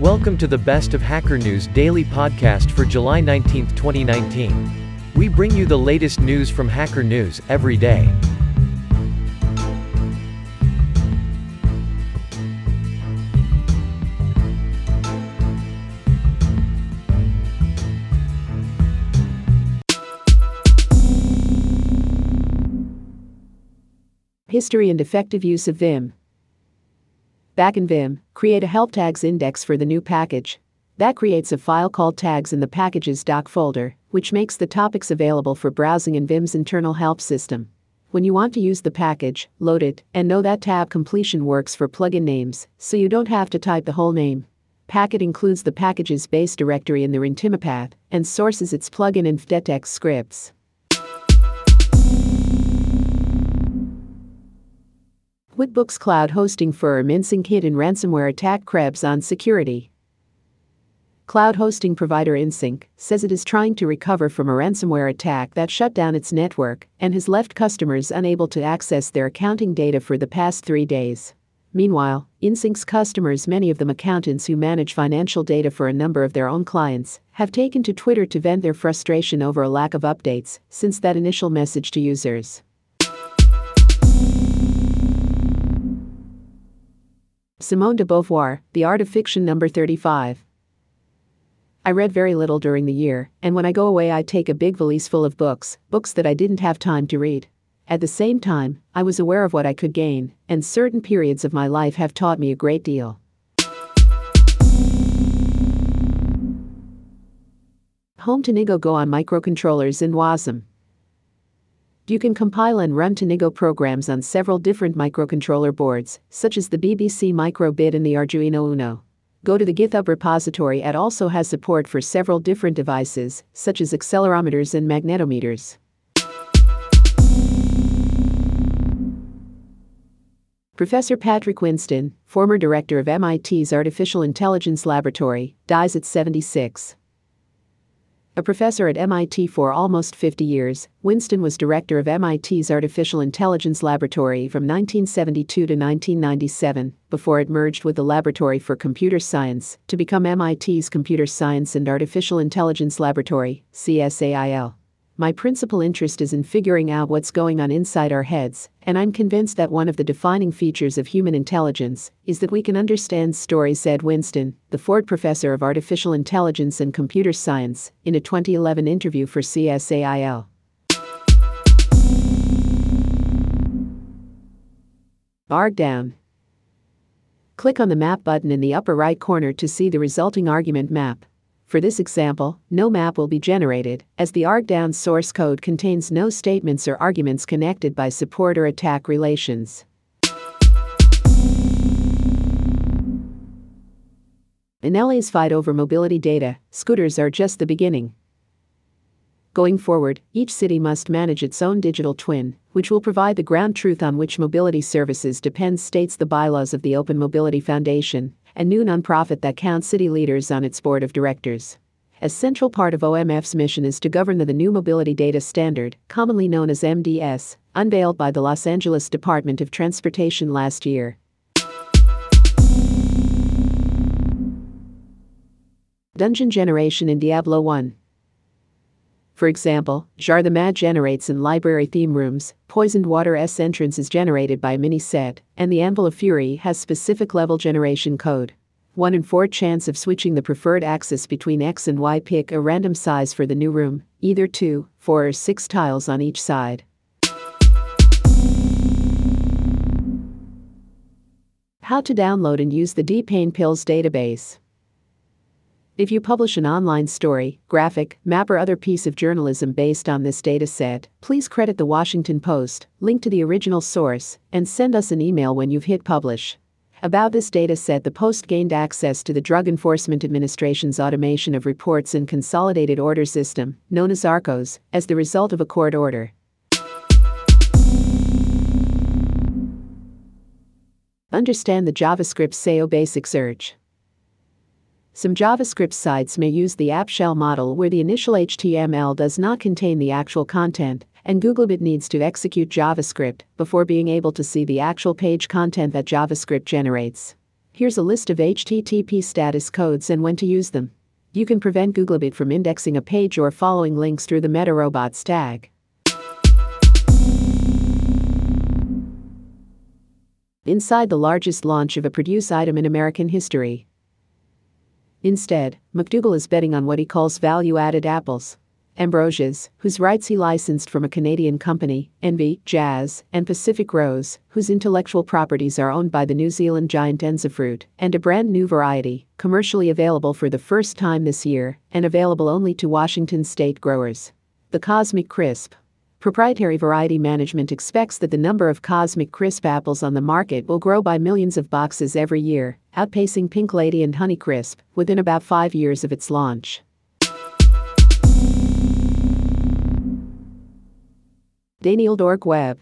Welcome to the Best of Hacker News daily podcast for July 19, 2019. We bring you the latest news from Hacker News every day. History and effective use of Vim. Back in Vim, create a help tags index for the new package. That creates a file called tags in the packages doc folder, which makes the topics available for browsing in Vim's internal help system. When you want to use the package, load it, and know that tab completion works for plugin names, so you don't have to type the whole name. Packadd includes the package's base directory in the runtimepath and sources its plugin and ftdetect scripts. QuickBooks Cloud hosting firm iNSYNQ hid in ransomware attack Krebs on security. Cloud hosting provider iNSYNQ says it is trying to recover from a ransomware attack that shut down its network and has left customers unable to access their accounting data for the past three days. Meanwhile, iNSYNQ's customers, many of them accountants who manage financial data for a number of their own clients, have taken to Twitter to vent their frustration over a lack of updates since that initial message to users. Simone de Beauvoir, The Art of Fiction, number 35. I read very little during the year, and when I go away, I take a big valise full of books, books that I didn't have time to read. At the same time, I was aware of what I could gain, and certain periods of my life have taught me a great deal. Home to Nigo Go on microcontrollers in Wasm. You can compile and run TinyGo programs on several different microcontroller boards, such as the BBC Microbit and the Arduino Uno. Go to the GitHub repository it also has support for several different devices, such as accelerometers and magnetometers. Professor Patrick Winston, former director of MIT's Artificial Intelligence Laboratory, dies at 76. A professor at MIT for almost 50 years, Winston was director of MIT's Artificial Intelligence Laboratory from 1972 to 1997, before it merged with the Laboratory for Computer Science to become MIT's Computer Science and Artificial Intelligence Laboratory, CSAIL. My principal interest is in figuring out what's going on inside our heads, and I'm convinced that one of the defining features of human intelligence is that we can understand stories, said Winston, the Ford Professor of Artificial Intelligence and Computer Science, in a 2011 interview for CSAIL. Argdown. Click on the Map button in the upper right corner to see the resulting argument map. For this example, no map will be generated, as the Argdown source code contains no statements or arguments connected by support or attack relations. In LA's fight over mobility data, scooters are just the beginning. Going forward, each city must manage its own digital twin, which will provide the ground truth on which mobility services depend, states the bylaws of the Open Mobility Foundation, a new nonprofit that counts city leaders on its board of directors. A central part of OMF's mission is to govern the New Mobility Data Standard, commonly known as MDS, unveiled by the Los Angeles Department of Transportation last year. Dungeon generation in Diablo 1. For example, Zhar the Mad generates in library theme rooms, Poisoned Water S entrance is generated by mini set, and the Anvil of Fury has specific level generation code. 1 in 4 chance of switching the preferred axis between X and Y. Pick a random size for the new room, either 2, 4 or 6 tiles on each side. How to download and use the D-Pain Pills database. If you publish an online story, graphic, map, or other piece of journalism based on this data set, please credit the Washington Post, link to the original source, and send us an email when you've hit publish. About this data set, the Post gained access to the Drug Enforcement Administration's automation of reports and consolidated order system, known as ARCOS, as the result of a court order. Understand the JavaScript SEO Basic Search. Some JavaScript sites may use the app shell model where the initial HTML does not contain the actual content, and Googlebot needs to execute JavaScript before being able to see the actual page content that JavaScript generates. Here's a list of HTTP status codes and when to use them. You can prevent Googlebot from indexing a page or following links through the meta robots tag. Inside the largest launch of a produce item in American history. Instead, McDougal is betting on what he calls value added apples. Ambrosia's, whose rights he licensed from a Canadian company, Envy, Jazz, and Pacific Rose, whose intellectual properties are owned by the New Zealand giant Enzafruit, and a brand new variety, commercially available for the first time this year, and available only to Washington state growers. The Cosmic Crisp. Proprietary Variety Management expects that the number of Cosmic Crisp apples on the market will grow by millions of boxes every year, outpacing Pink Lady and Honeycrisp within about five years of its launch. Daniel Org Web.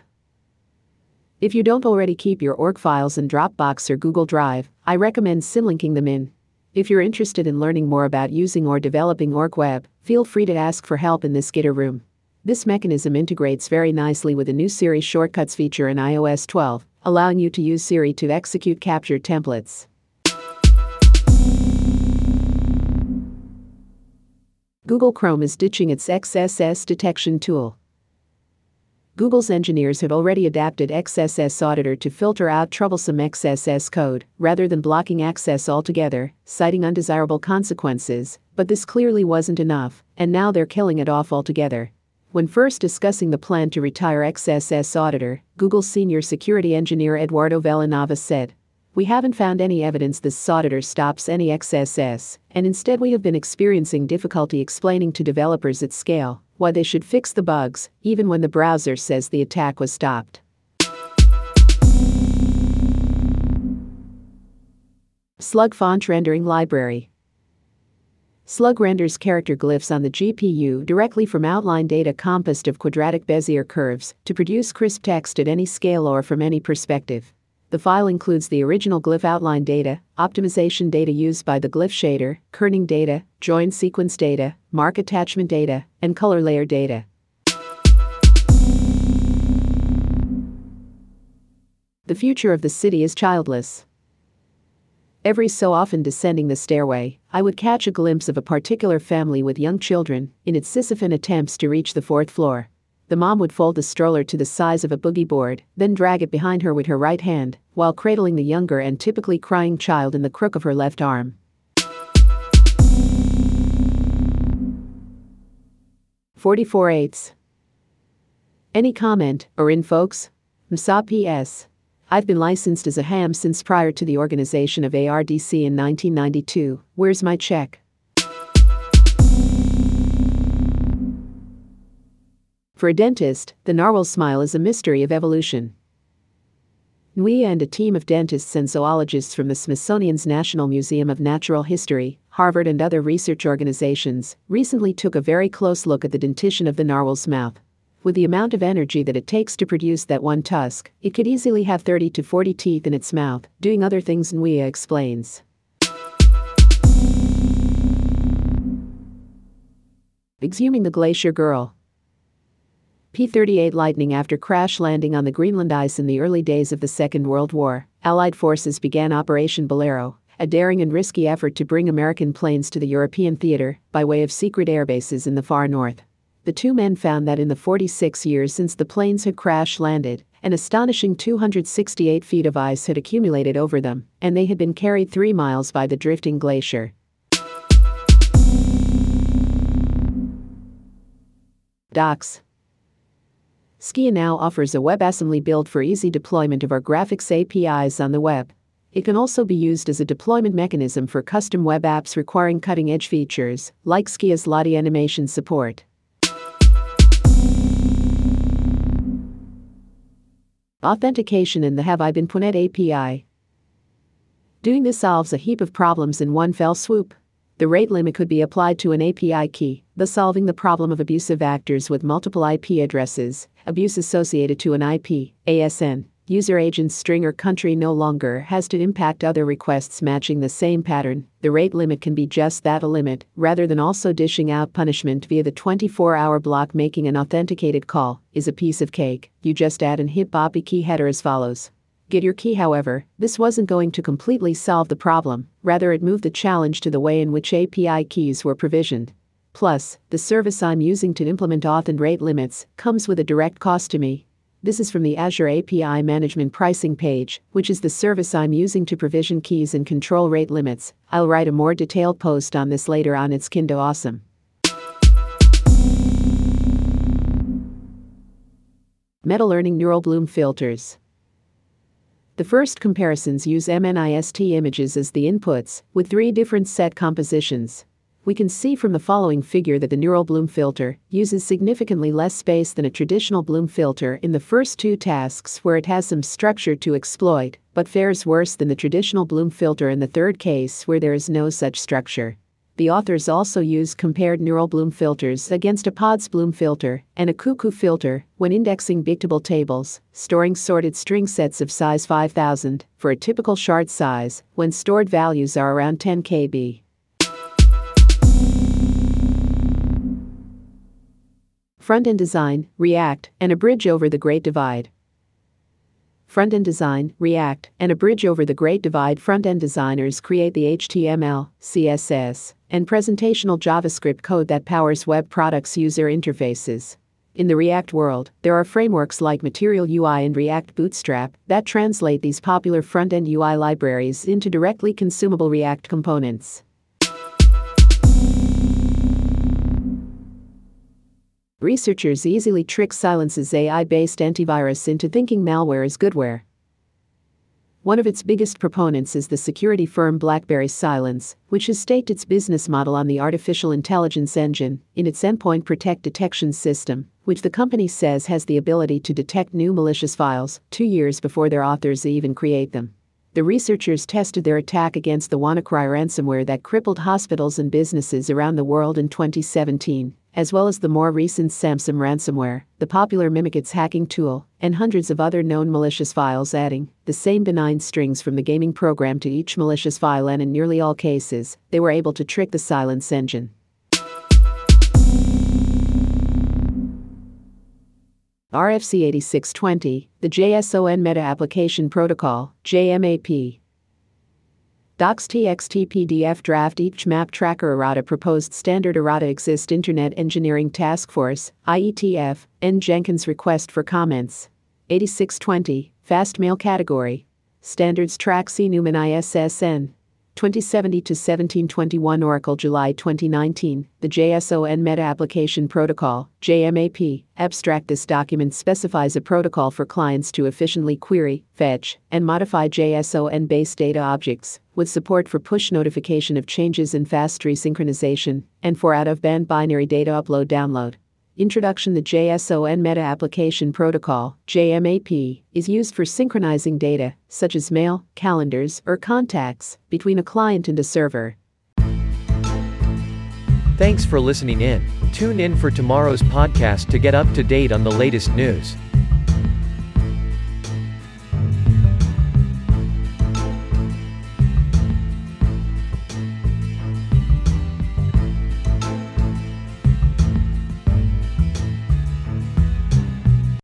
If you don't already keep your org files in Dropbox or Google Drive, I recommend symlinking them in. If you're interested in learning more about using or developing Org Web, feel free to ask for help in this Gitter room. This mechanism integrates very nicely with the new Siri Shortcuts feature in iOS 12, allowing you to use Siri to execute captured templates. Google Chrome is ditching its XSS detection tool. Google's engineers have already adapted XSS Auditor to filter out troublesome XSS code, rather than blocking access altogether, citing undesirable consequences, but this clearly wasn't enough, and now they're killing it off altogether. When first discussing the plan to retire XSS Auditor, Google's senior security engineer Eduardo Vela Nava said, we haven't found any evidence this auditor stops any XSS, and instead we have been experiencing difficulty explaining to developers at scale why they should fix the bugs, even when the browser says the attack was stopped. Slug Font Rendering Library Slug renders character glyphs on the GPU directly from outline data composed of quadratic Bezier curves to produce crisp text at any scale or from any perspective. The file includes the original glyph outline data, optimization data used by the glyph shader, kerning data, join sequence data, mark attachment data, and color layer data. The future of the city is childless. Every so often descending the stairway, I would catch a glimpse of a particular family with young children in its Sisyphean attempts to reach the fourth floor. The mom would fold the stroller to the size of a boogie board, then drag it behind her with her right hand, while cradling the younger and typically crying child in the crook of her left arm. Forty-four eighths. Any comment, or in folks? Msa P.S. I've been licensed as a ham since prior to the organization of ARDC in 1992. Where's my check? For a dentist, the narwhal smile is a mystery of evolution. We and a team of dentists and zoologists from the Smithsonian's National Museum of Natural History, Harvard, and other research organizations recently took a very close look at the dentition of the narwhal's mouth. With the amount of energy that it takes to produce that one tusk, it could easily have 30 to 40 teeth in its mouth, doing other things, Nweeia explains. Exhuming the Glacier Girl P 38 Lightning after crash landing on the Greenland ice in the early days of the Second World War, Allied forces began Operation Bolero, a daring and risky effort to bring American planes to the European theater by way of secret airbases in the far north. The two men found that in the 46 years since the planes had crash landed, an astonishing 268 feet of ice had accumulated over them, and they had been carried three miles by the drifting glacier. Docs Skia now offers a WebAssembly build for easy deployment of our graphics APIs on the web. It can also be used as a deployment mechanism for custom web apps requiring cutting edge features, like Skia's Lottie animation support. Authentication in the Have I Been Pwned API. Doing this solves a heap of problems in one fell swoop. The rate limit could be applied to an API key, thus solving the problem of abusive actors with multiple IP addresses, abuse associated to an IP, ASN. User agent string or country no longer has to impact other requests matching the same pattern. The rate limit can be just that a limit, rather than also dishing out punishment via the 24 hour block. Making an authenticated call is a piece of cake. You just add an hip key header as follows Get your key, however, this wasn't going to completely solve the problem, rather, it moved the challenge to the way in which API keys were provisioned. Plus, the service I'm using to implement auth and rate limits comes with a direct cost to me. This is from the Azure API Management Pricing page, which is the service I'm using to provision keys and control rate limits. I'll write a more detailed post on this later on. It's kinda awesome. Meta Learning Neural Bloom Filters. The first comparisons use MNIST images as the inputs, with three different set compositions. We can see from the following figure that the neural bloom filter uses significantly less space than a traditional bloom filter in the first two tasks where it has some structure to exploit, but fares worse than the traditional bloom filter in the third case where there is no such structure. The authors also use compared neural bloom filters against a PODS bloom filter and a cuckoo filter when indexing bigtable tables, storing sorted string sets of size 5000 for a typical shard size when stored values are around 10 KB. Front end design, React, and a bridge over the Great Divide front-end design, React, and a bridge over the Great Divide front-end designers create the HTML, CSS, and presentational JavaScript code that powers web products user interfaces. In the React world, there are frameworks like Material UI and React Bootstrap that translate these popular front-end UI libraries into directly consumable React components. Researchers easily trick Cylance's AI based antivirus into thinking malware is goodware. One of its biggest proponents is the security firm BlackBerry Cylance, which has staked its business model on the artificial intelligence engine in its endpoint protect detection system, which the company says has the ability to detect new malicious files two years before their authors even create them. The researchers tested their attack against the WannaCry ransomware that crippled hospitals and businesses around the world in 2017 as well as the more recent SamSam ransomware, the popular Mimikatz hacking tool, and hundreds of other known malicious files adding the same benign strings from the gaming program to each malicious file and in nearly all cases, they were able to trick the Cylance engine. RFC 8620, the JSON Meta Application Protocol, JMAP, DocsTXT PDF draft each map tracker errata proposed standard errata exist Internet Engineering Task Force, IETF, N. Jenkins request for comments. 8620, FastMail category. Standards track C. Newman ISSN. 2070 to 1721 Oracle July 2019 The JSON Meta Application Protocol JMAP abstract this document specifies a protocol for clients to efficiently query, fetch, and modify JSON based data objects with support for push notification of changes in fast resynchronization and for out of band binary data upload download Introduction The JSON Meta Application Protocol, JMAP, is used for synchronizing data, such as mail, calendars, or contacts, between a client and a server. Thanks for listening in. Tune in for tomorrow's podcast to get up to date on the latest news.